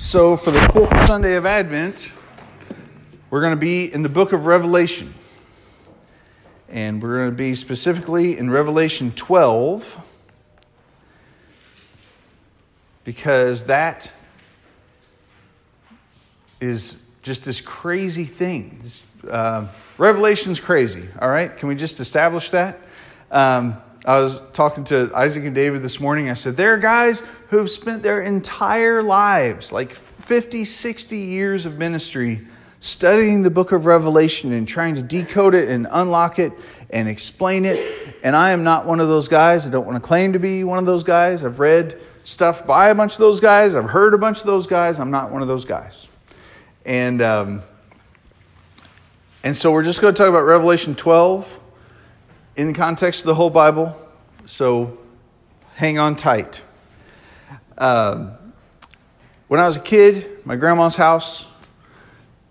So, for the fourth Sunday of Advent, we're going to be in the book of Revelation. And we're going to be specifically in Revelation 12, because that is just this crazy thing. Uh, Revelation's crazy, all right? Can we just establish that? Um, I was talking to Isaac and David this morning. I said, There are guys who've spent their entire lives, like 50, 60 years of ministry, studying the book of Revelation and trying to decode it and unlock it and explain it. And I am not one of those guys. I don't want to claim to be one of those guys. I've read stuff by a bunch of those guys, I've heard a bunch of those guys. I'm not one of those guys. And, um, and so we're just going to talk about Revelation 12 in the context of the whole Bible. So hang on tight. Um, when I was a kid, my grandma's house,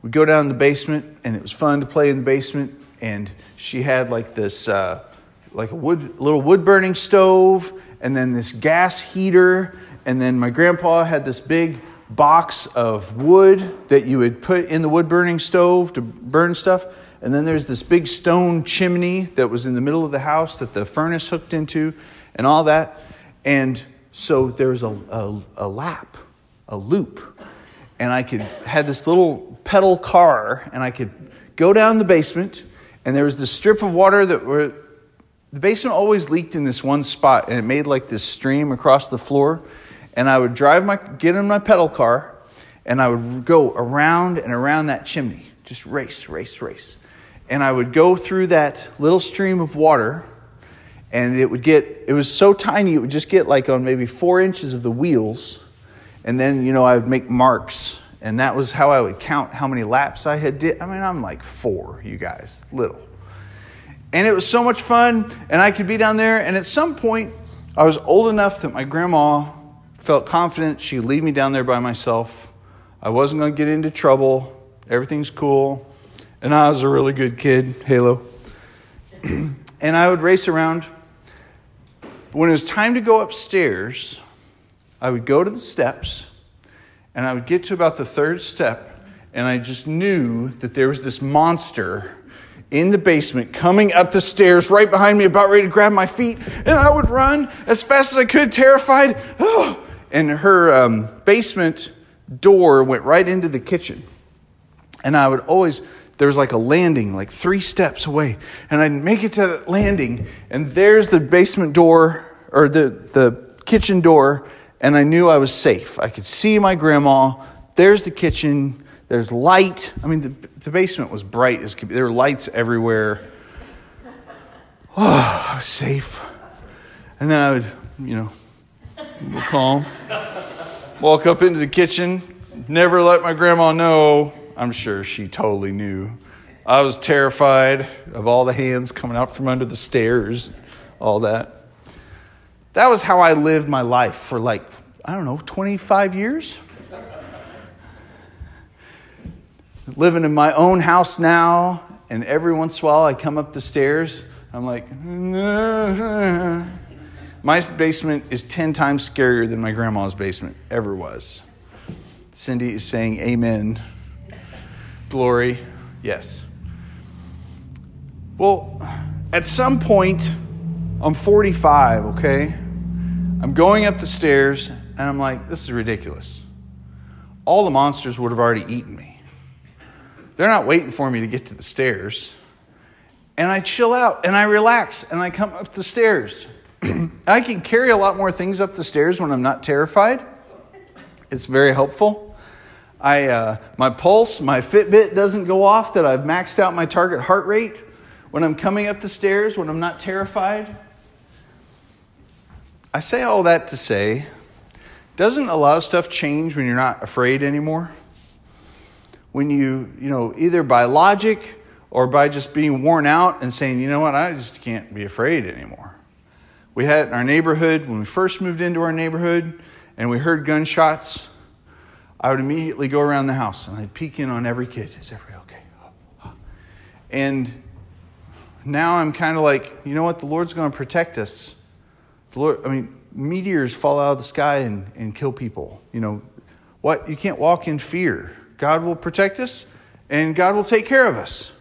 we'd go down in the basement, and it was fun to play in the basement. And she had like this, uh, like a wood, little wood burning stove, and then this gas heater. And then my grandpa had this big box of wood that you would put in the wood burning stove to burn stuff. And then there's this big stone chimney that was in the middle of the house that the furnace hooked into and all that. And so there was a, a, a lap, a loop. And I could had this little pedal car and I could go down the basement and there was this strip of water that were the basement always leaked in this one spot and it made like this stream across the floor. And I would drive my get in my pedal car and I would go around and around that chimney. Just race, race, race and I would go through that little stream of water, and it would get, it was so tiny, it would just get like on maybe four inches of the wheels. And then, you know, I would make marks, and that was how I would count how many laps I had did. I mean, I'm like four, you guys, little. And it was so much fun, and I could be down there, and at some point, I was old enough that my grandma felt confident she'd leave me down there by myself. I wasn't going to get into trouble. Everything's cool. And I was a really good kid, Halo. and I would race around. When it was time to go upstairs, I would go to the steps and I would get to about the third step, and I just knew that there was this monster in the basement coming up the stairs right behind me, about ready to grab my feet. And I would run as fast as I could, terrified. Oh. And her um, basement door went right into the kitchen. And I would always there was like a landing like three steps away. And i'd make it to that landing and there's the basement door or the, the kitchen door and i knew i was safe. I could see my grandma. There's the kitchen. There's light. I mean the, the basement was bright as could be. There were lights everywhere. Oh i was safe. And then i would you know calm walk up into the kitchen never let my grandma know I'm sure she totally knew. I was terrified of all the hands coming out from under the stairs, all that. That was how I lived my life for like, I don't know, 25 years. Living in my own house now, and every once in a while I come up the stairs, I'm like, my basement is 10 times scarier than my grandma's basement ever was. Cindy is saying amen glory? Yes. Well, at some point, I'm 45, okay? I'm going up the stairs, and I'm like, this is ridiculous. All the monsters would have already eaten me. They're not waiting for me to get to the stairs. And I chill out and I relax and I come up the stairs. I can carry a lot more things up the stairs when I'm not terrified. It's very helpful. I, uh, my pulse, my Fitbit doesn't go off that I've maxed out my target heart rate when I'm coming up the stairs, when I'm not terrified. I say all that to say, doesn't a lot of stuff change when you're not afraid anymore? When you, you know, either by logic or by just being worn out and saying, you know what, I just can't be afraid anymore. We had it in our neighborhood when we first moved into our neighborhood and we heard gunshots I would immediately go around the house and I'd peek in on every kid. Is everybody okay? And now I'm kind of like, you know what? The Lord's going to protect us. The Lord, I mean, meteors fall out of the sky and, and kill people. You know, what? You can't walk in fear. God will protect us and God will take care of us.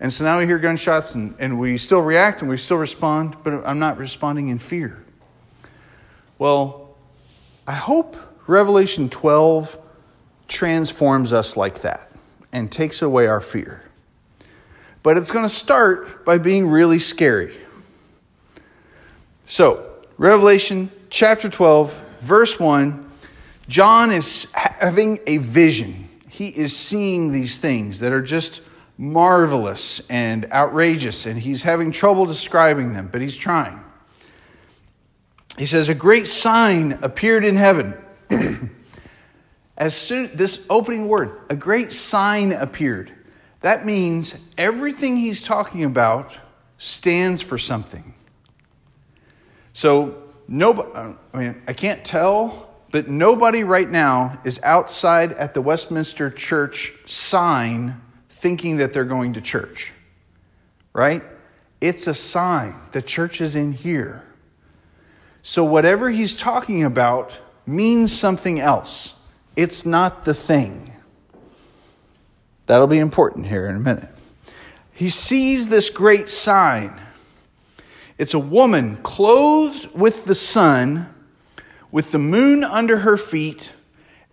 And so now we hear gunshots and, and we still react and we still respond, but I'm not responding in fear. Well, I hope Revelation 12 transforms us like that and takes away our fear. But it's going to start by being really scary. So, Revelation chapter 12, verse 1, John is having a vision. He is seeing these things that are just marvelous and outrageous, and he's having trouble describing them, but he's trying. He says, A great sign appeared in heaven. As soon this opening word, a great sign appeared. That means everything he's talking about stands for something. So, no, I mean, I can't tell, but nobody right now is outside at the Westminster Church sign thinking that they're going to church, right? It's a sign. The church is in here. So, whatever he's talking about means something else. It's not the thing. That'll be important here in a minute. He sees this great sign. It's a woman clothed with the sun, with the moon under her feet,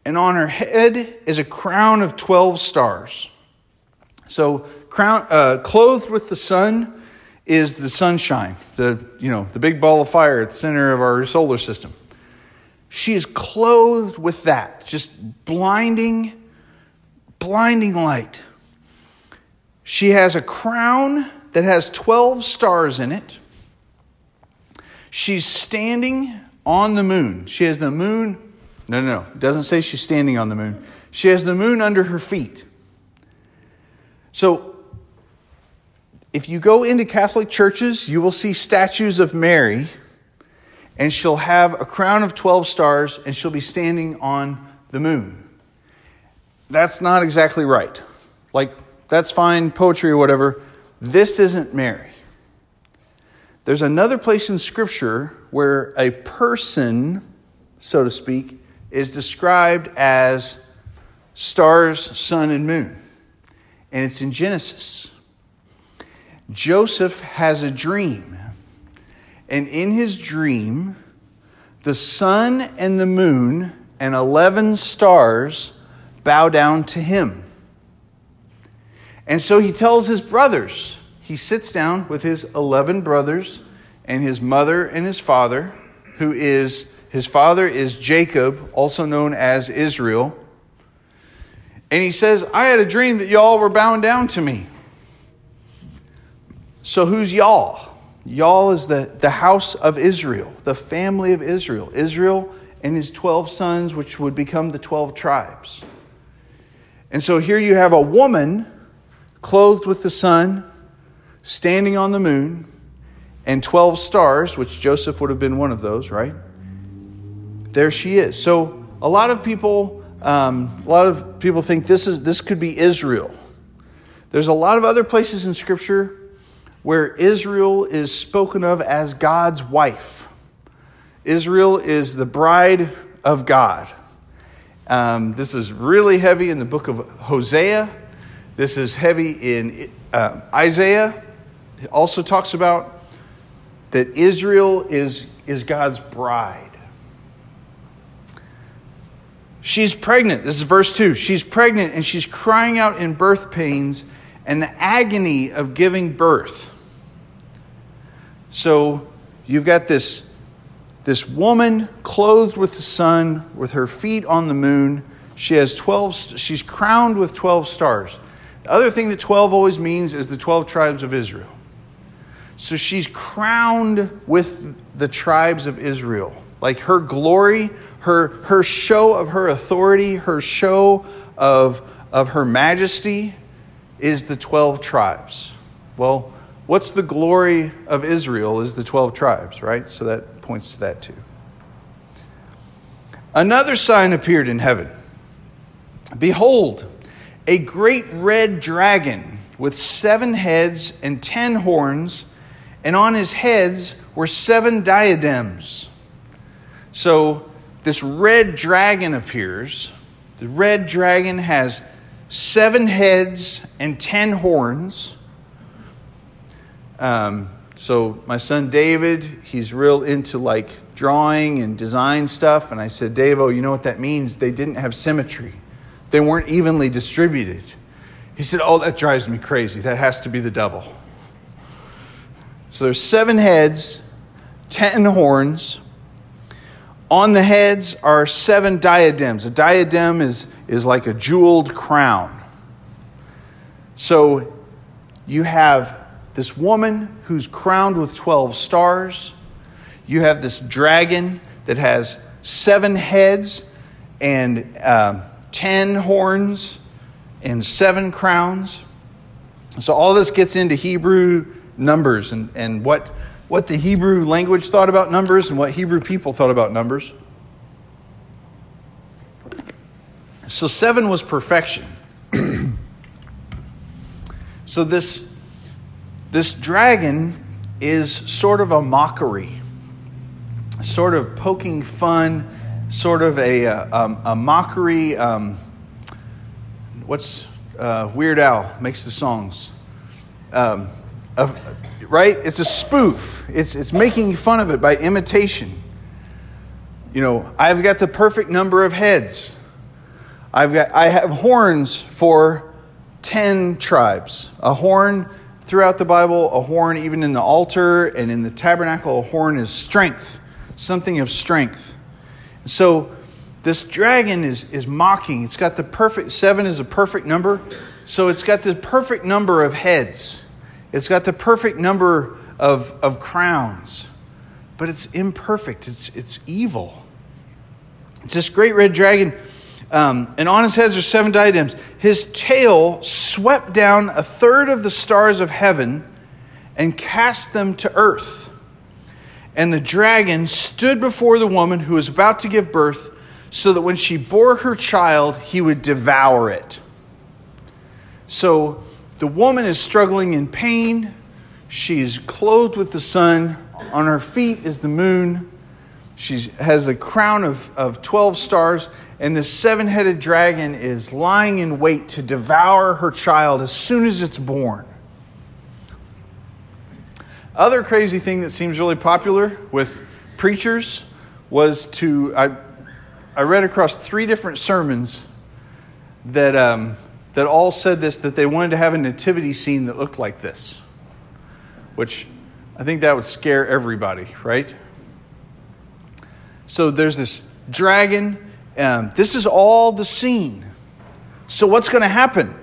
and on her head is a crown of 12 stars. So, crown, uh, clothed with the sun is the sunshine, the, you know, the big ball of fire at the center of our solar system. She is clothed with that, just blinding, blinding light. She has a crown that has 12 stars in it. She's standing on the moon. She has the moon. No, no, no. It doesn't say she's standing on the moon. She has the moon under her feet. So, if you go into Catholic churches, you will see statues of Mary and she'll have a crown of 12 stars, and she'll be standing on the moon. That's not exactly right. Like, that's fine, poetry or whatever. This isn't Mary. There's another place in Scripture where a person, so to speak, is described as stars, sun, and moon. And it's in Genesis. Joseph has a dream and in his dream, the sun and the moon and 11 stars bow down to him. And so he tells his brothers, he sits down with his 11 brothers and his mother and his father, who is, his father is Jacob, also known as Israel. And he says, I had a dream that y'all were bowing down to me. So who's y'all? Y'all is the, the house of Israel, the family of Israel. Israel and his 12 sons, which would become the 12 tribes. And so here you have a woman clothed with the sun, standing on the moon, and 12 stars, which Joseph would have been one of those, right? There she is. So a lot of people, um, a lot of people think this is this could be Israel. There's a lot of other places in Scripture where Israel is spoken of as God's wife. Israel is the bride of God. Um, this is really heavy in the book of Hosea. This is heavy in uh, Isaiah. It also talks about that Israel is, is God's bride. She's pregnant. This is verse 2. She's pregnant and she's crying out in birth pains and the agony of giving birth. So you've got this, this woman clothed with the sun, with her feet on the moon. She has 12, she's crowned with 12 stars. The other thing that 12 always means is the 12 tribes of Israel. So she's crowned with the tribes of Israel. Like her glory, her, her show of her authority, her show of, of her majesty is the 12 tribes. Well, What's the glory of Israel is the 12 tribes, right? So that points to that too. Another sign appeared in heaven. Behold, a great red dragon with seven heads and ten horns, and on his heads were seven diadems. So this red dragon appears, The red dragon has seven heads and ten horns. Um, so my son David, he's real into like drawing and design stuff. And I said, Dave, oh, you know what that means? They didn't have symmetry. They weren't evenly distributed. He said, Oh, that drives me crazy. That has to be the devil. So there's seven heads, ten horns. On the heads are seven diadems. A diadem is, is like a jeweled crown. So you have this woman who's crowned with 12 stars. You have this dragon that has seven heads and uh, 10 horns and seven crowns. So all this gets into Hebrew numbers and, and what, what the Hebrew language thought about numbers and what Hebrew people thought about numbers. So seven was perfection. so this, this dragon is sort of a mockery, sort of poking fun, sort of a, a, um, a mockery. Um, what's uh, Weird Al makes the songs? Um, of, right? It's a spoof. It's, it's making fun of it by imitation. You know, I've got the perfect number of heads. I've got, I have horns for 10 tribes. A horn throughout the Bible, a horn even in the altar and in the tabernacle, a horn is strength, something of strength. So this dragon is, is mocking. It's got the perfect, seven is a perfect number. So it's got the perfect number of heads. It's got the perfect number of, of crowns, but it's imperfect. It's, it's evil. It's this great red dragon, um, and on his heads are seven diadems. His tail swept down a third of the stars of heaven and cast them to earth. And the dragon stood before the woman who was about to give birth, so that when she bore her child, he would devour it. So, the woman is struggling in pain. She is clothed with the sun. On her feet is the moon. She has a crown of, of 12 stars, and this seven headed dragon is lying in wait to devour her child as soon as it's born. Other crazy thing that seems really popular with preachers was to, I, I read across three different sermons that um, that all said this that they wanted to have a nativity scene that looked like this, which I think that would scare everybody, right? So there's this dragon. Um, this is all the scene. So what's going to happen?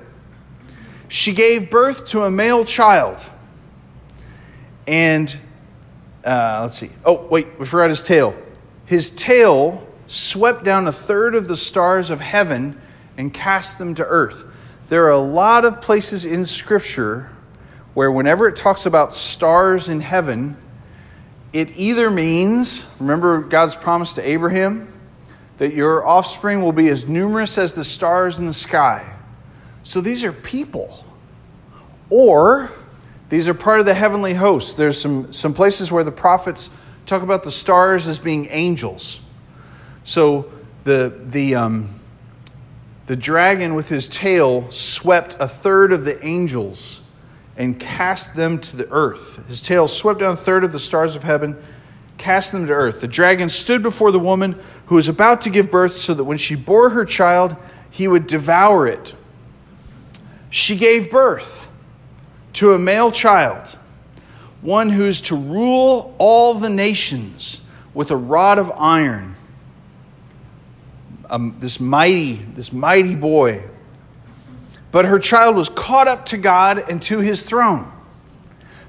She gave birth to a male child. And uh, let's see. Oh, wait, we forgot his tail. His tail swept down a third of the stars of heaven and cast them to earth. There are a lot of places in Scripture where, whenever it talks about stars in heaven, it either means, remember God's promise to Abraham, that your offspring will be as numerous as the stars in the sky. So these are people. Or these are part of the heavenly host. There's some, some places where the prophets talk about the stars as being angels. So the, the, um, the dragon with his tail swept a third of the angels and cast them to the earth. His tail swept down a third of the stars of heaven, cast them to earth. The dragon stood before the woman who was about to give birth so that when she bore her child, he would devour it. She gave birth to a male child, one who's to rule all the nations with a rod of iron um, this mighty, this mighty boy. But her child was caught up to God and to his throne.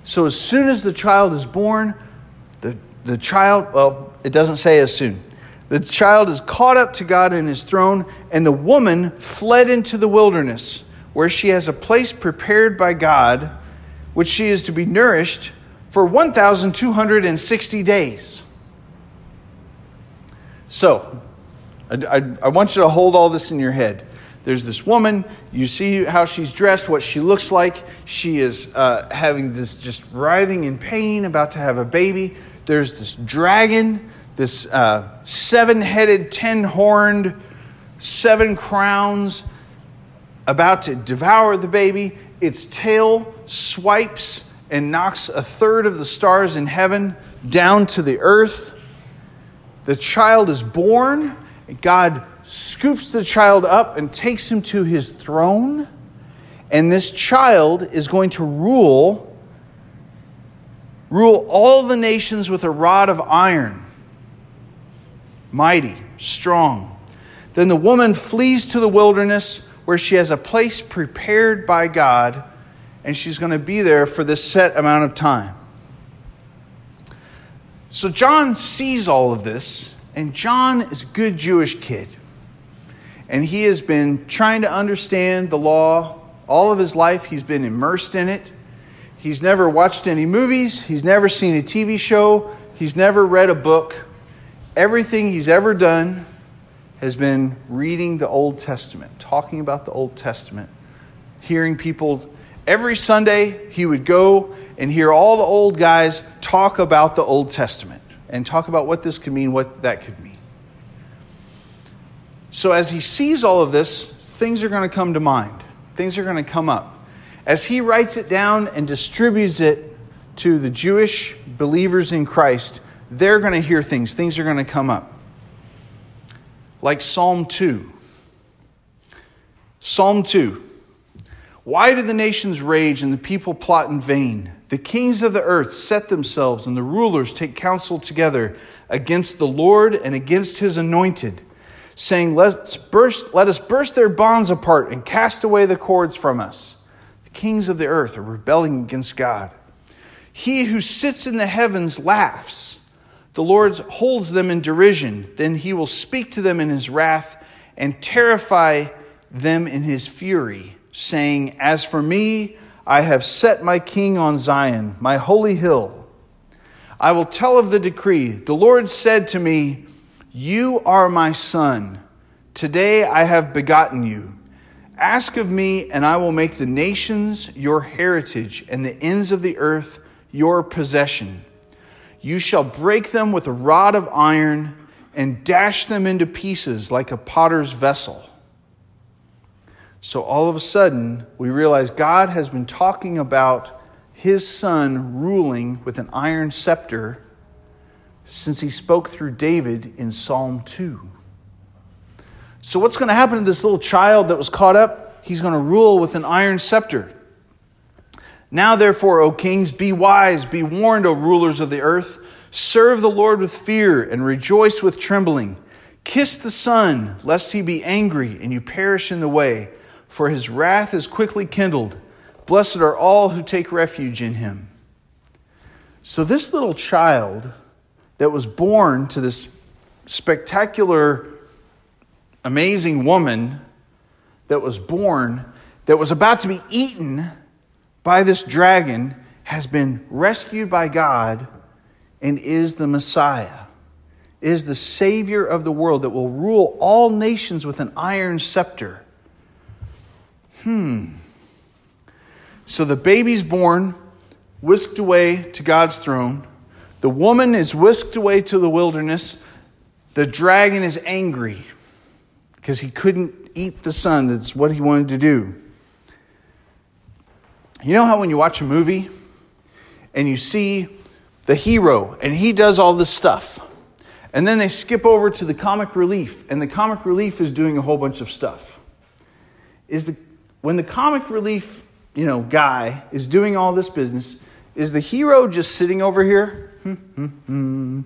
So as soon as the child is born, the, the child, well, it doesn't say as soon. The child is caught up to God in his throne, and the woman fled into the wilderness, where she has a place prepared by God, which she is to be nourished for 1,260 days. So, I, I, I want you to hold all this in your head. There's this woman, you see how she's dressed, what she looks like. She is uh, having this just writhing in pain, about to have a baby. There's this dragon, this uh, seven headed, ten horned seven crowns, about to devour the baby. Its tail swipes and knocks a third of the stars in heaven down to the earth. The child is born. God scoops the child up and takes him to his throne. And this child is going to rule rule all the nations with a rod of iron. Mighty, strong. Then the woman flees to the wilderness where she has a place prepared by God, and she's going to be there for this set amount of time. So John sees all of this, and John is a good Jewish kid. And he has been trying to understand the law all of his life, he's been immersed in it. He's never watched any movies, he's never seen a TV show, he's never read a book. Everything he's ever done has been reading the Old Testament, talking about the Old Testament, hearing people. Every Sunday, he would go and hear all the old guys talk about the Old Testament and talk about what this could mean, what that could mean. So, as he sees all of this, things are going to come to mind, things are going to come up as he writes it down and distributes it to the Jewish believers in Christ, they're going to hear things, things are going to come up. Like Psalm 2. Psalm 2. Why do the nations rage and the people plot in vain? The kings of the earth set themselves, and the rulers take counsel together against the Lord and against his anointed, saying, Let's burst, Let us burst their bonds apart and cast away the cords from us kings of the earth are rebelling against God. He who sits in the heavens laughs. The Lord holds them in derision. Then he will speak to them in his wrath and terrify them in his fury, saying, As for me, I have set my king on Zion, my holy hill. I will tell of the decree. The Lord said to me, You are my son. Today I have begotten you. Ask of me, and I will make the nations your heritage, and the ends of the earth your possession. You shall break them with a rod of iron and dash them into pieces like a potter's vessel. So all of a sudden, we realize God has been talking about his son ruling with an iron scepter since he spoke through David in Psalm 2. So, what's going to happen to this little child that was caught up? He's going to rule with an iron scepter. Now, therefore, O kings, be wise, be warned, O rulers of the earth. Serve the Lord with fear and rejoice with trembling. Kiss the Son, lest he be angry and you perish in the way, for his wrath is quickly kindled. Blessed are all who take refuge in him. So, this little child that was born to this spectacular amazing woman that was born, that was about to be eaten by this dragon, has been rescued by God and is the Messiah, is the Savior of the world that will rule all nations with an iron scepter. Hmm. So the baby's born, whisked away to God's throne. The woman is whisked away to the wilderness. The dragon is angry because he couldn't eat the son. That's what he wanted to do. You know how when you watch a movie and you see the hero and he does all this stuff, and then they skip over to the comic relief, and the comic relief is doing a whole bunch of stuff. Is the when the comic relief, you know, guy is doing all this business, is the hero just sitting over here, hmm, hmm, hmm,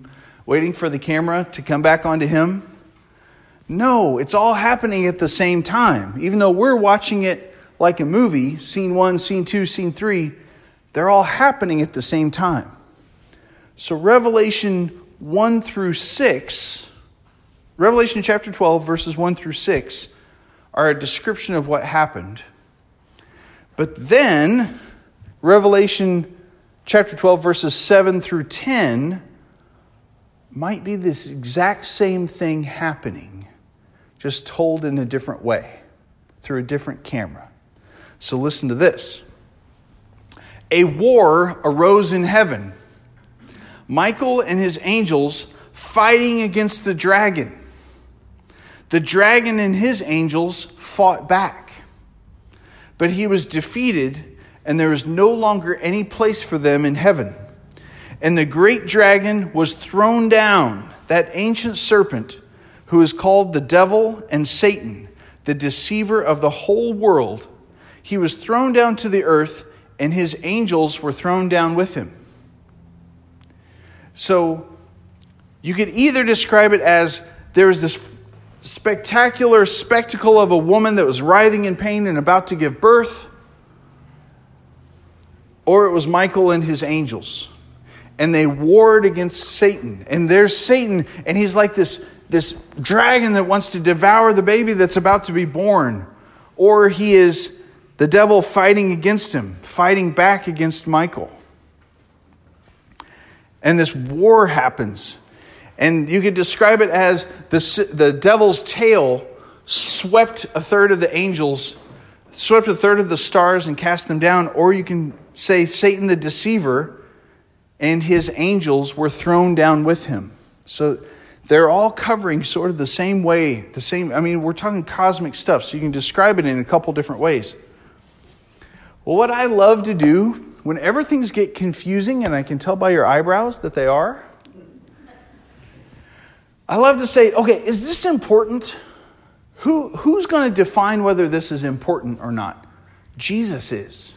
waiting for the camera to come back onto him? No, it's all happening at the same time. Even though we're watching it like a movie, scene one, scene two, scene three, they're all happening at the same time. So, Revelation 1 through 6, Revelation chapter 12, verses 1 through 6, are a description of what happened. But then, Revelation chapter 12, verses 7 through 10, might be this exact same thing happening just told in a different way through a different camera. So listen to this. A war arose in heaven. Michael and his angels fighting against the dragon. The dragon and his angels fought back, but he was defeated, and there was no longer any place for them in heaven. And the great dragon was thrown down, that ancient serpent who is called the devil and Satan, the deceiver of the whole world. He was thrown down to the earth, and his angels were thrown down with him. So you could either describe it as there was this spectacular spectacle of a woman that was writhing in pain and about to give birth, or it was Michael and his angels. And they warred against Satan. And there's Satan, and he's like this, this dragon that wants to devour the baby that's about to be born. Or he is the devil fighting against him, fighting back against Michael. And this war happens. And you could describe it as the, the devil's tail swept a third of the angels, swept a third of the stars and cast them down. Or you can say Satan the deceiver and his angels were thrown down with him. So they're all covering sort of the same way, the same, I mean, we're talking cosmic stuff, so you can describe it in a couple different ways. Well, what I love to do whenever things get confusing, and I can tell by your eyebrows that they are, I love to say, okay, is this important? Who, who's going to define whether this is important or not? Jesus is.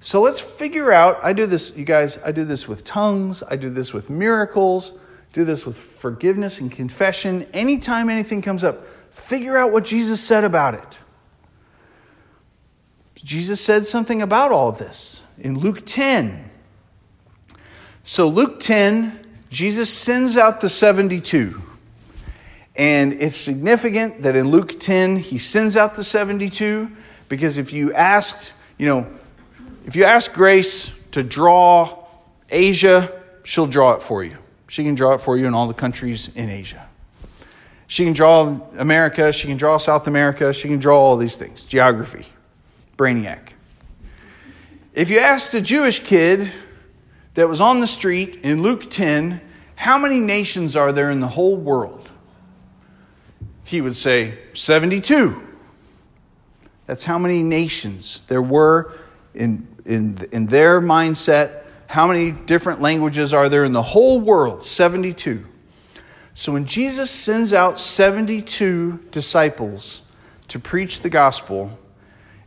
So let's figure out. I do this, you guys, I do this with tongues, I do this with miracles, do this with forgiveness and confession. Anytime anything comes up, figure out what Jesus said about it. Jesus said something about all this in Luke 10. So, Luke 10, Jesus sends out the 72. And it's significant that in Luke 10, he sends out the 72 because if you asked, you know, if you ask Grace to draw Asia, she'll draw it for you. She can draw it for you in all the countries in Asia. She can draw America, she can draw South America, she can draw all these things. Geography, brainiac. If you asked a Jewish kid that was on the street in Luke 10, how many nations are there in the whole world? He would say 72. That's how many nations there were in, in, in their mindset. How many different languages are there in the whole world? 72. So when Jesus sends out 72 disciples to preach the gospel,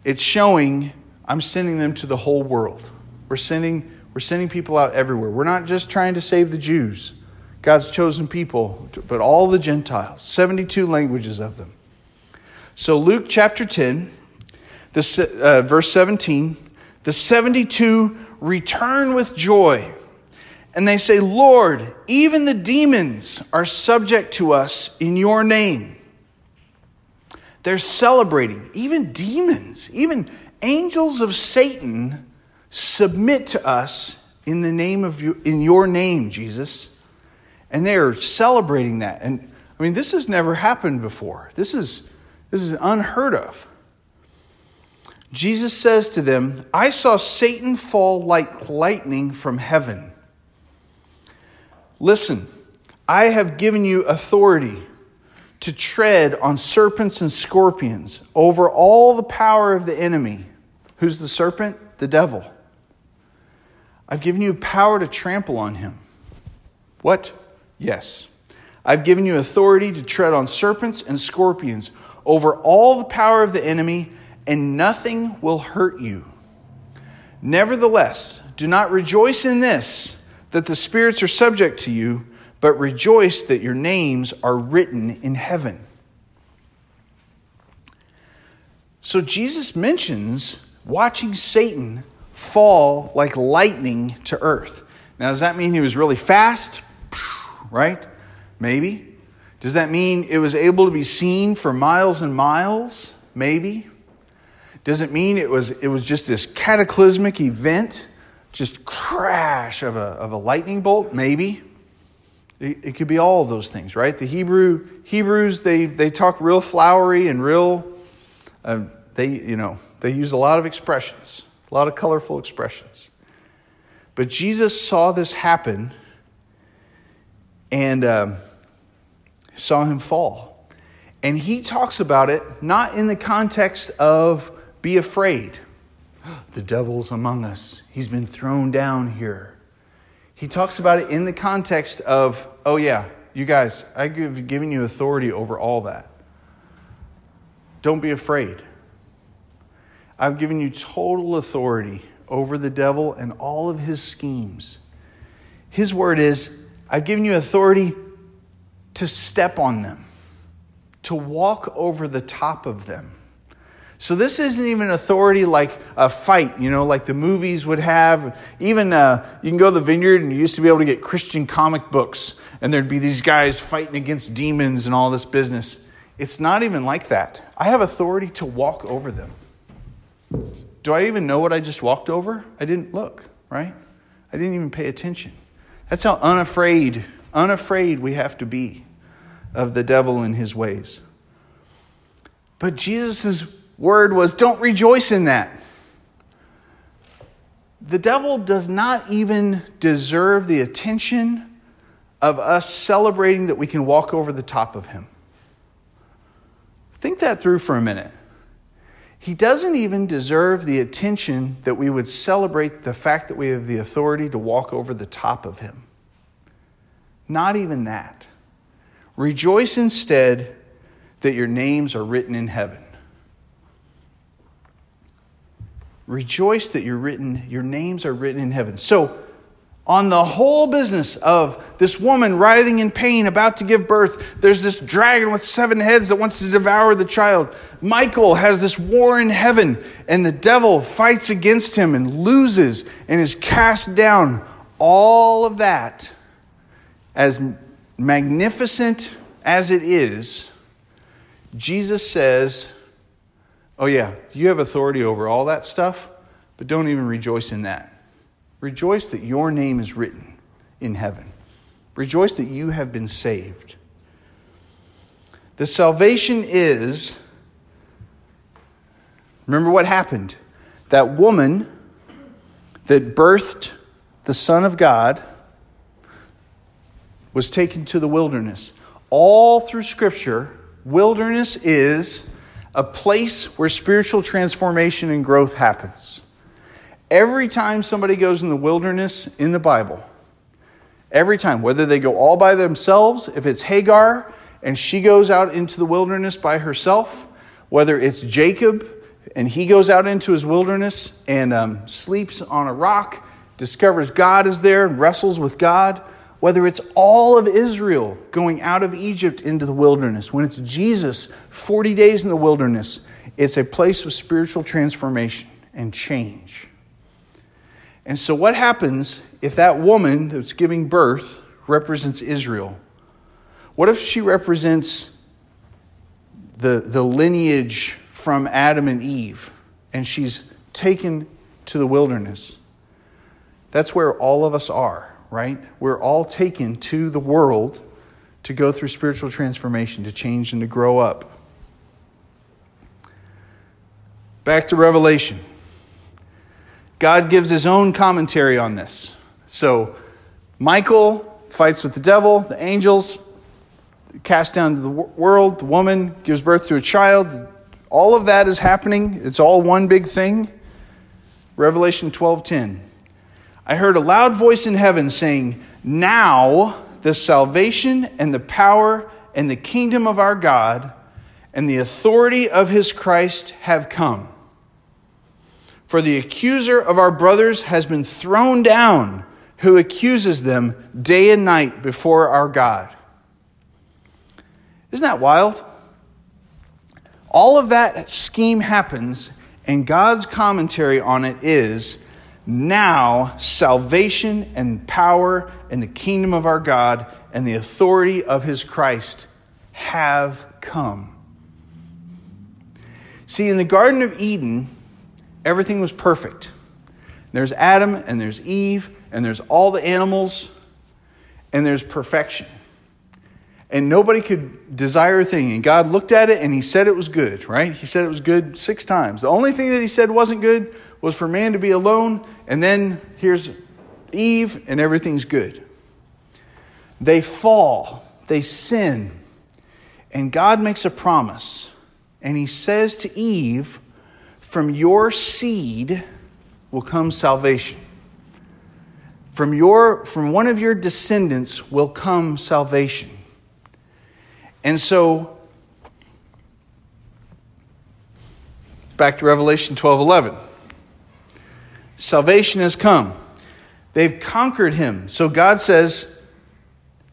it's showing I'm sending them to the whole world. We're sending, we're sending people out everywhere. We're not just trying to save the Jews, God's chosen people, but all the Gentiles, 72 languages of them. So, Luke chapter 10, this, uh, verse 17, the 72 return with joy. And they say, Lord, even the demons are subject to us in your name. They're celebrating. Even demons, even angels of Satan submit to us in the name of you, in your name, Jesus. And they are celebrating that. And I mean, this has never happened before. This is, this is unheard of. Jesus says to them, I saw Satan fall like lightning from heaven. Listen, I have given you authority to tread on serpents and scorpions over all the power of the enemy. Who's the serpent? The devil. I've given you power to trample on him. What? Yes. I've given you authority to tread on serpents and scorpions over all the power of the enemy, and nothing will hurt you. Nevertheless, do not rejoice in this, that the spirits are subject to you but rejoice that your names are written in heaven. So Jesus mentions watching Satan fall like lightning to earth. Now, does that mean he was really fast? Right? Maybe. Does that mean it was able to be seen for miles and miles? Maybe. Does it mean it was, it was just this cataclysmic event? Just crash of a, of a lightning bolt? Maybe. It, it could be all of those things, right? The Hebrew Hebrews they they talk real flowery and real. Uh, they you know they use a lot of expressions, a lot of colorful expressions. But Jesus saw this happen and um, saw him fall. And he talks about it not in the context of be afraid. The devil's among us. He's been thrown down here. He talks about it in the context of, oh, yeah, you guys, I've given you authority over all that. Don't be afraid. I've given you total authority over the devil and all of his schemes. His word is, I've given you authority to step on them, to walk over the top of them. So this isn't even authority like a fight, you know, like the movies would have. Even uh, you can go to the vineyard and you used to be able to get Christian comic books, and there'd be these guys fighting against demons and all this business. It's not even like that. I have authority to walk over them. Do I even know what I just walked over? I didn't look, right? I didn't even pay attention. That's how unafraid, unafraid we have to be of the devil and his ways. But Jesus' word was don't rejoice in that. The devil does not even deserve the attention of us celebrating that we can walk over the top of him. Think that through for a minute. He doesn't even deserve the attention that we would celebrate the fact that we have the authority to walk over the top of him. Not even that. Rejoice instead that your names are written in heaven. Rejoice that you're written, your names are written in heaven. So, on the whole business of this woman writhing in pain, about to give birth. There's this dragon with seven heads that wants to devour the child. Michael has this war in heaven, and the devil fights against him and loses and is cast down. All of that, as magnificent as it is, Jesus says, Oh, yeah, you have authority over all that stuff, but don't even rejoice in that. Rejoice that your name is written in heaven. Rejoice that you have been saved. The salvation is, remember what happened? That woman that birthed the Son of God was taken to the wilderness. All through Scripture, wilderness is a place where spiritual transformation and growth happens. Every time somebody goes in the wilderness in the Bible, every time, whether they go all by themselves, if it's Hagar and she goes out into the wilderness by herself, whether it's Jacob and he goes out into his wilderness and um, sleeps on a rock, discovers God is there and wrestles with God, whether it's all of Israel going out of Egypt into the wilderness, when it's Jesus 40 days in the wilderness, it's a place of spiritual transformation and change. And so, what happens if that woman that's giving birth represents Israel? What if she represents the, the lineage from Adam and Eve and she's taken to the wilderness? That's where all of us are, right? We're all taken to the world to go through spiritual transformation, to change and to grow up. Back to Revelation. God gives his own commentary on this. So, Michael fights with the devil, the angels cast down the world, the woman gives birth to a child. All of that is happening. It's all one big thing. Revelation 12:10. I heard a loud voice in heaven saying, "Now the salvation and the power and the kingdom of our God and the authority of his Christ have come." For the accuser of our brothers has been thrown down, who accuses them day and night before our God. Isn't that wild? All of that scheme happens, and God's commentary on it is now salvation and power and the kingdom of our God and the authority of his Christ have come. See, in the Garden of Eden, everything was perfect. There's Adam and there's Eve and there's all the animals and there's perfection. And nobody could desire a thing. And God looked at it and he said it was good, right? He said it was good six times. The only thing that he said wasn't good was for man to be alone. And then here's Eve and everything's good. They fall, they sin. And God makes a promise, and He says to Eve, From your seed will come salvation. From, your, from one of your descendants will come salvation. And so, back to Revelation 12 11. Salvation has come. They've conquered him. So God says,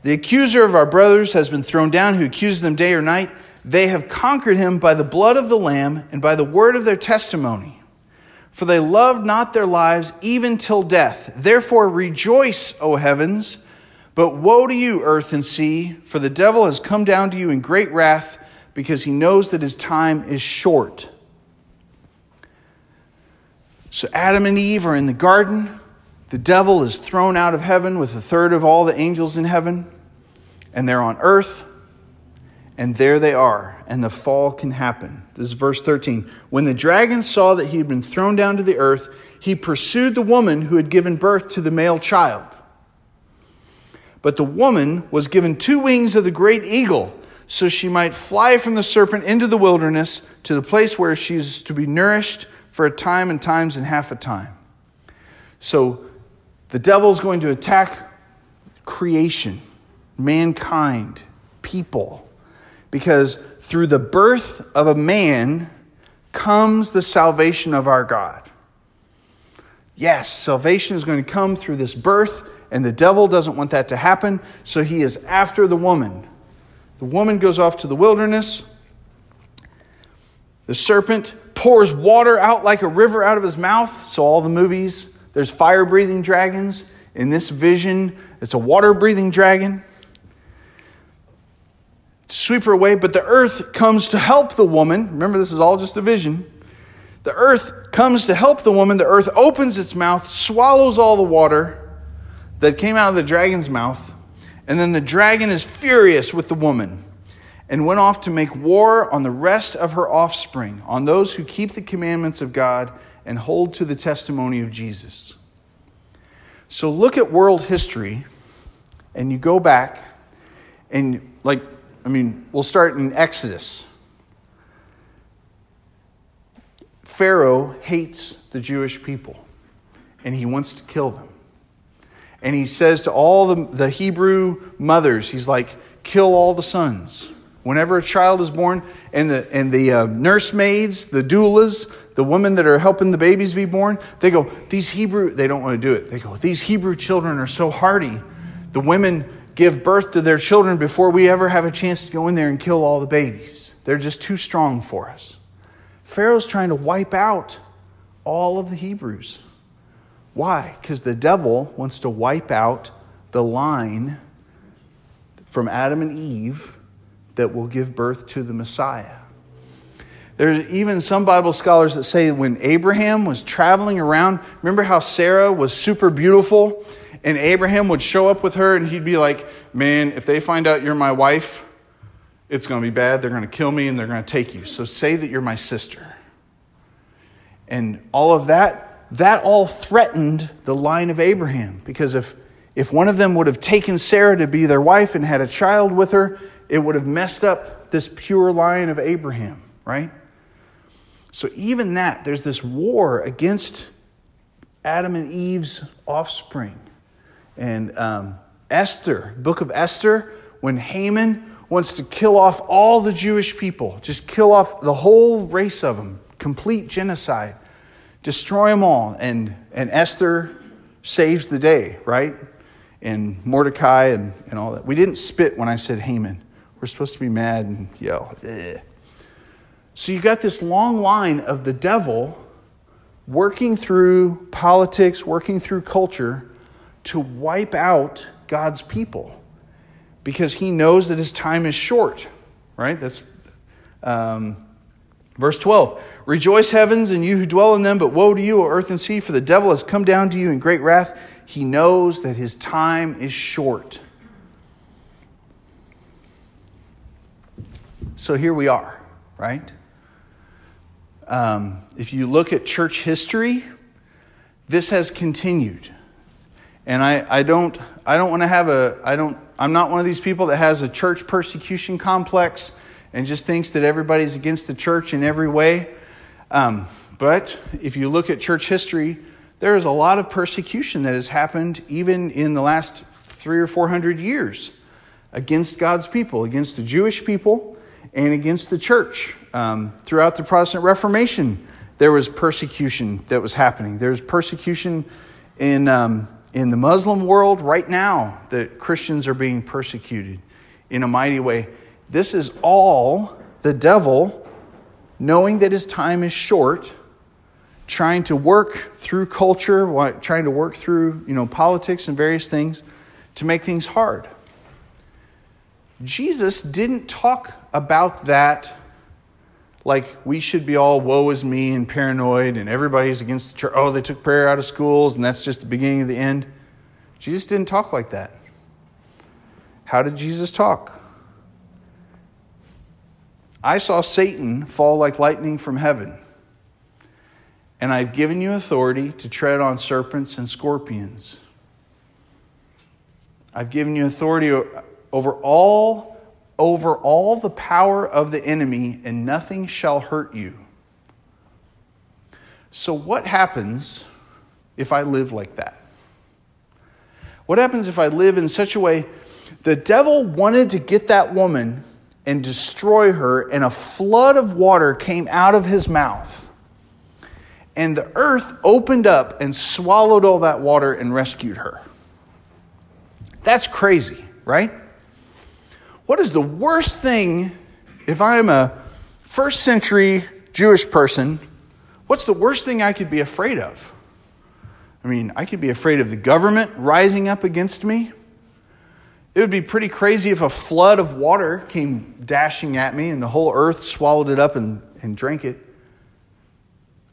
The accuser of our brothers has been thrown down, who accuses them day or night. They have conquered him by the blood of the Lamb and by the word of their testimony. For they loved not their lives even till death. Therefore rejoice, O heavens. But woe to you, earth and sea, for the devil has come down to you in great wrath, because he knows that his time is short. So Adam and Eve are in the garden. The devil is thrown out of heaven with a third of all the angels in heaven, and they're on earth, and there they are, and the fall can happen. This is verse 13. When the dragon saw that he had been thrown down to the earth, he pursued the woman who had given birth to the male child. But the woman was given two wings of the great eagle, so she might fly from the serpent into the wilderness to the place where she is to be nourished for a time and times and half a time. So the devil is going to attack creation, mankind, people, because through the birth of a man comes the salvation of our God. Yes, salvation is going to come through this birth, and the devil doesn't want that to happen, so he is after the woman. The woman goes off to the wilderness. The serpent pours water out like a river out of his mouth. So, all the movies, there's fire breathing dragons. In this vision, it's a water breathing dragon. Sweep her away, but the earth comes to help the woman. Remember, this is all just a vision. The earth comes to help the woman. The earth opens its mouth, swallows all the water that came out of the dragon's mouth, and then the dragon is furious with the woman and went off to make war on the rest of her offspring, on those who keep the commandments of God and hold to the testimony of Jesus. So look at world history, and you go back, and like, I mean, we'll start in Exodus. Pharaoh hates the Jewish people, and he wants to kill them. And he says to all the, the Hebrew mothers, he's like, kill all the sons Whenever a child is born, and the, and the uh, nursemaids, the doulas, the women that are helping the babies be born, they go, These Hebrew, they don't want to do it. They go, These Hebrew children are so hardy. The women give birth to their children before we ever have a chance to go in there and kill all the babies. They're just too strong for us. Pharaoh's trying to wipe out all of the Hebrews. Why? Because the devil wants to wipe out the line from Adam and Eve that will give birth to the Messiah. There are even some Bible scholars that say when Abraham was traveling around, remember how Sarah was super beautiful? And Abraham would show up with her and he'd be like, Man, if they find out you're my wife, it's going to be bad. They're going to kill me and they're going to take you. So say that you're my sister. And all of that, that all threatened the line of Abraham because if, if one of them would have taken Sarah to be their wife and had a child with her, it would have messed up this pure line of Abraham, right? So, even that, there's this war against Adam and Eve's offspring. And um, Esther, book of Esther, when Haman wants to kill off all the Jewish people, just kill off the whole race of them, complete genocide, destroy them all. And, and Esther saves the day, right? And Mordecai and, and all that. We didn't spit when I said Haman. We're supposed to be mad and yell. Ugh. So you got this long line of the devil working through politics, working through culture to wipe out God's people because he knows that his time is short, right? That's um, verse 12. Rejoice, heavens, and you who dwell in them, but woe to you, O earth and sea, for the devil has come down to you in great wrath. He knows that his time is short. So here we are, right? Um, if you look at church history, this has continued. And I, I don't, I don't want to have a, I don't, I'm not one of these people that has a church persecution complex and just thinks that everybody's against the church in every way. Um, but if you look at church history, there is a lot of persecution that has happened even in the last three or four hundred years against God's people, against the Jewish people, and against the church. Um, throughout the Protestant Reformation, there was persecution that was happening. There's persecution in, um, in the Muslim world right now that Christians are being persecuted in a mighty way. This is all the devil, knowing that his time is short, trying to work through culture, trying to work through you know, politics and various things to make things hard. Jesus didn't talk about that like we should be all woe is me and paranoid and everybody's against the church. Oh, they took prayer out of schools and that's just the beginning of the end. Jesus didn't talk like that. How did Jesus talk? I saw Satan fall like lightning from heaven. And I've given you authority to tread on serpents and scorpions. I've given you authority over all over all the power of the enemy, and nothing shall hurt you. So, what happens if I live like that? What happens if I live in such a way the devil wanted to get that woman and destroy her, and a flood of water came out of his mouth? And the earth opened up and swallowed all that water and rescued her. That's crazy, right? What is the worst thing if I'm a first century Jewish person? What's the worst thing I could be afraid of? I mean, I could be afraid of the government rising up against me. It would be pretty crazy if a flood of water came dashing at me and the whole earth swallowed it up and, and drank it.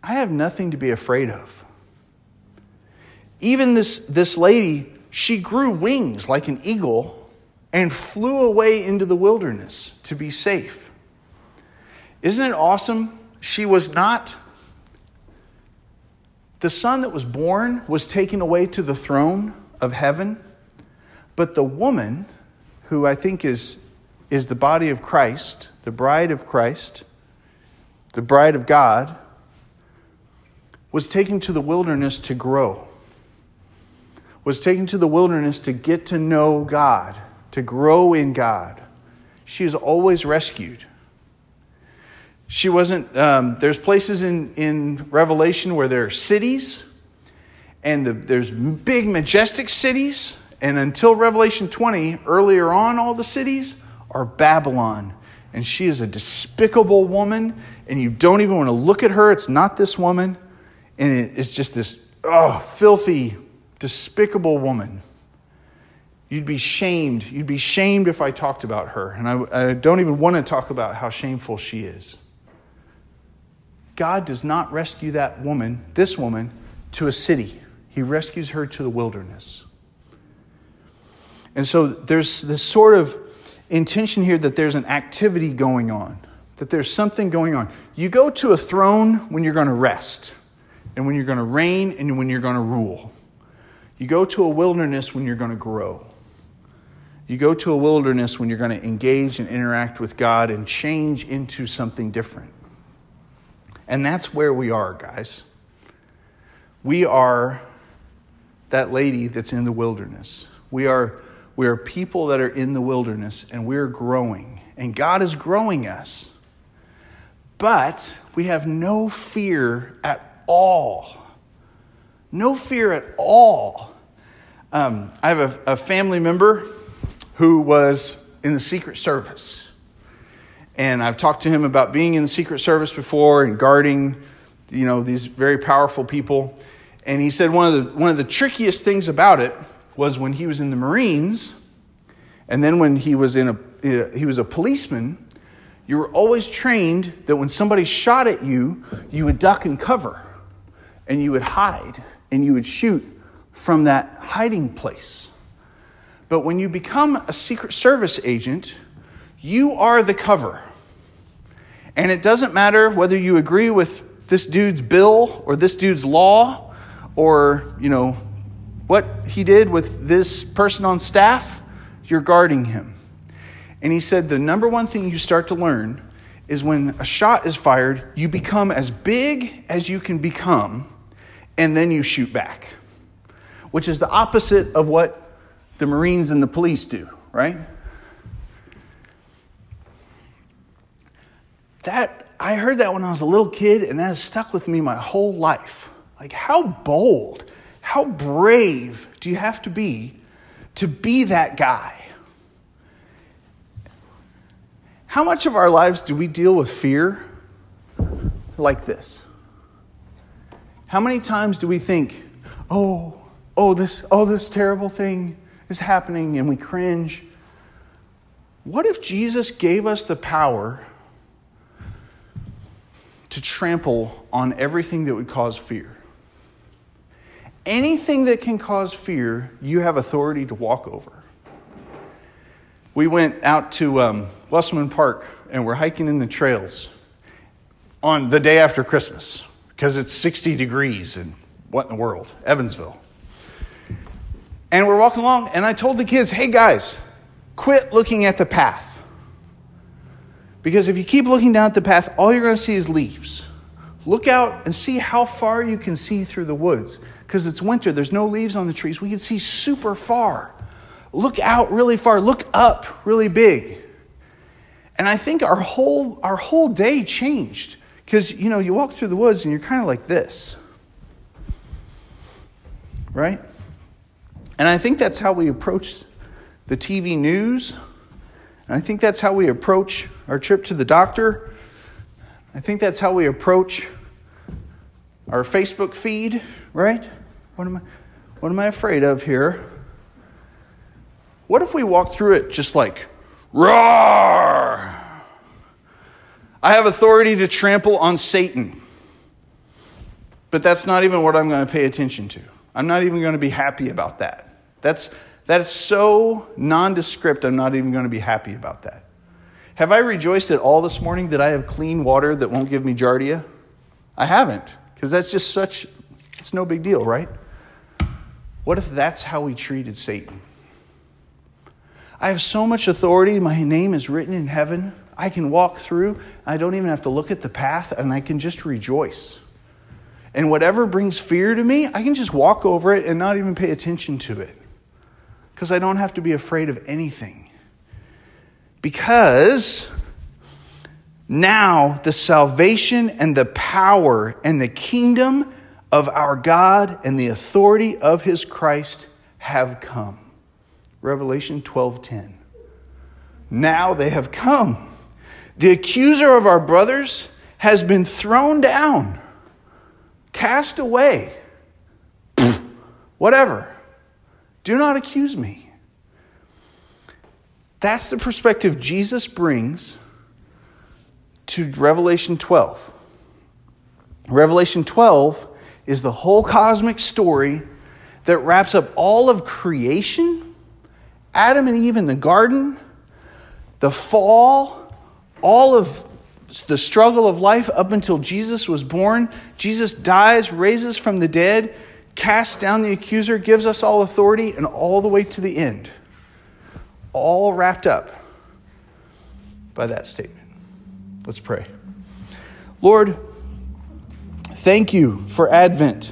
I have nothing to be afraid of. Even this, this lady, she grew wings like an eagle and flew away into the wilderness to be safe. Isn't it awesome? She was not. The son that was born was taken away to the throne of heaven, but the woman, who I think is, is the body of Christ, the bride of Christ, the bride of God, was taken to the wilderness to grow, was taken to the wilderness to get to know God to grow in God. She is always rescued. She wasn't, um, there's places in, in Revelation where there are cities, and the, there's big, majestic cities. And until Revelation 20, earlier on, all the cities are Babylon. And she is a despicable woman, and you don't even want to look at her. It's not this woman. And it's just this, oh, filthy, despicable woman. You'd be shamed. You'd be shamed if I talked about her. And I, I don't even want to talk about how shameful she is. God does not rescue that woman, this woman, to a city. He rescues her to the wilderness. And so there's this sort of intention here that there's an activity going on, that there's something going on. You go to a throne when you're going to rest, and when you're going to reign, and when you're going to rule. You go to a wilderness when you're going to grow. You go to a wilderness when you're going to engage and interact with God and change into something different. And that's where we are, guys. We are that lady that's in the wilderness. We are, we are people that are in the wilderness and we're growing. And God is growing us. But we have no fear at all. No fear at all. Um, I have a, a family member who was in the Secret Service. And I've talked to him about being in the Secret Service before and guarding, you know, these very powerful people. And he said one of the, one of the trickiest things about it was when he was in the Marines, and then when he was, in a, uh, he was a policeman, you were always trained that when somebody shot at you, you would duck and cover, and you would hide, and you would shoot from that hiding place. But when you become a Secret Service agent, you are the cover. And it doesn't matter whether you agree with this dude's bill or this dude's law or, you know, what he did with this person on staff, you're guarding him. And he said the number one thing you start to learn is when a shot is fired, you become as big as you can become, and then you shoot back, which is the opposite of what the Marines and the police do, right? That I heard that when I was a little kid, and that has stuck with me my whole life. Like, how bold, how brave do you have to be to be that guy? How much of our lives do we deal with fear like this? How many times do we think, oh, oh, this, oh, this terrible thing is happening, and we cringe? What if Jesus gave us the power to trample on everything that would cause fear? Anything that can cause fear, you have authority to walk over we went out to um, Wesselman Park and we're hiking in the trails on the day after Christmas because it's 60 degrees and what in the world? Evansville. And we're walking along, and I told the kids, hey guys, quit looking at the path. Because if you keep looking down at the path, all you're going to see is leaves. Look out and see how far you can see through the woods. Because it's winter, there's no leaves on the trees. We can see super far look out really far, look up really big. And I think our whole, our whole day changed. Because, you know, you walk through the woods and you're kind of like this. Right? And I think that's how we approach the TV news. And I think that's how we approach our trip to the doctor. I think that's how we approach our Facebook feed, right? What am I, what am I afraid of here? What if we walk through it just like, roar? I have authority to trample on Satan. But that's not even what I'm going to pay attention to. I'm not even going to be happy about that. That's, that is so nondescript, I'm not even going to be happy about that. Have I rejoiced at all this morning that I have clean water that won't give me giardia? I haven't, because that's just such, it's no big deal, right? What if that's how we treated Satan? I have so much authority. My name is written in heaven. I can walk through. I don't even have to look at the path, and I can just rejoice. And whatever brings fear to me, I can just walk over it and not even pay attention to it. Because I don't have to be afraid of anything. Because now the salvation and the power and the kingdom of our God and the authority of his Christ have come. Revelation 12:10. Now they have come. The accuser of our brothers has been thrown down, cast away. Whatever. Do not accuse me. That's the perspective Jesus brings to Revelation 12. Revelation 12 is the whole cosmic story that wraps up all of creation Adam and Eve in the garden, the fall, all of the struggle of life up until Jesus was born. Jesus dies, raises from the dead, casts down the accuser, gives us all authority, and all the way to the end. All wrapped up by that statement. Let's pray. Lord, thank you for Advent.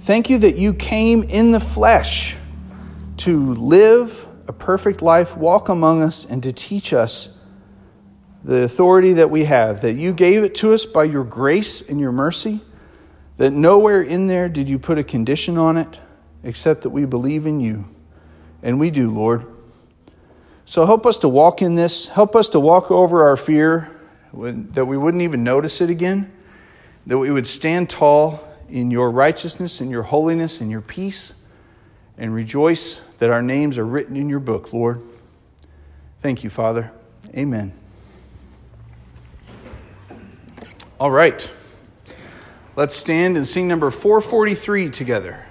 Thank you that you came in the flesh to live a perfect life, walk among us, and to teach us the authority that we have, that you gave it to us by your grace and your mercy, that nowhere in there did you put a condition on it except that we believe in you. And we do, Lord. So help us to walk in this, help us to walk over our fear, that we wouldn't even notice it again, that we would stand tall in your righteousness and your holiness and your peace and rejoice that our names are written in your book, Lord. Thank you, Father. Amen. All right. Let's stand and sing number 443 together.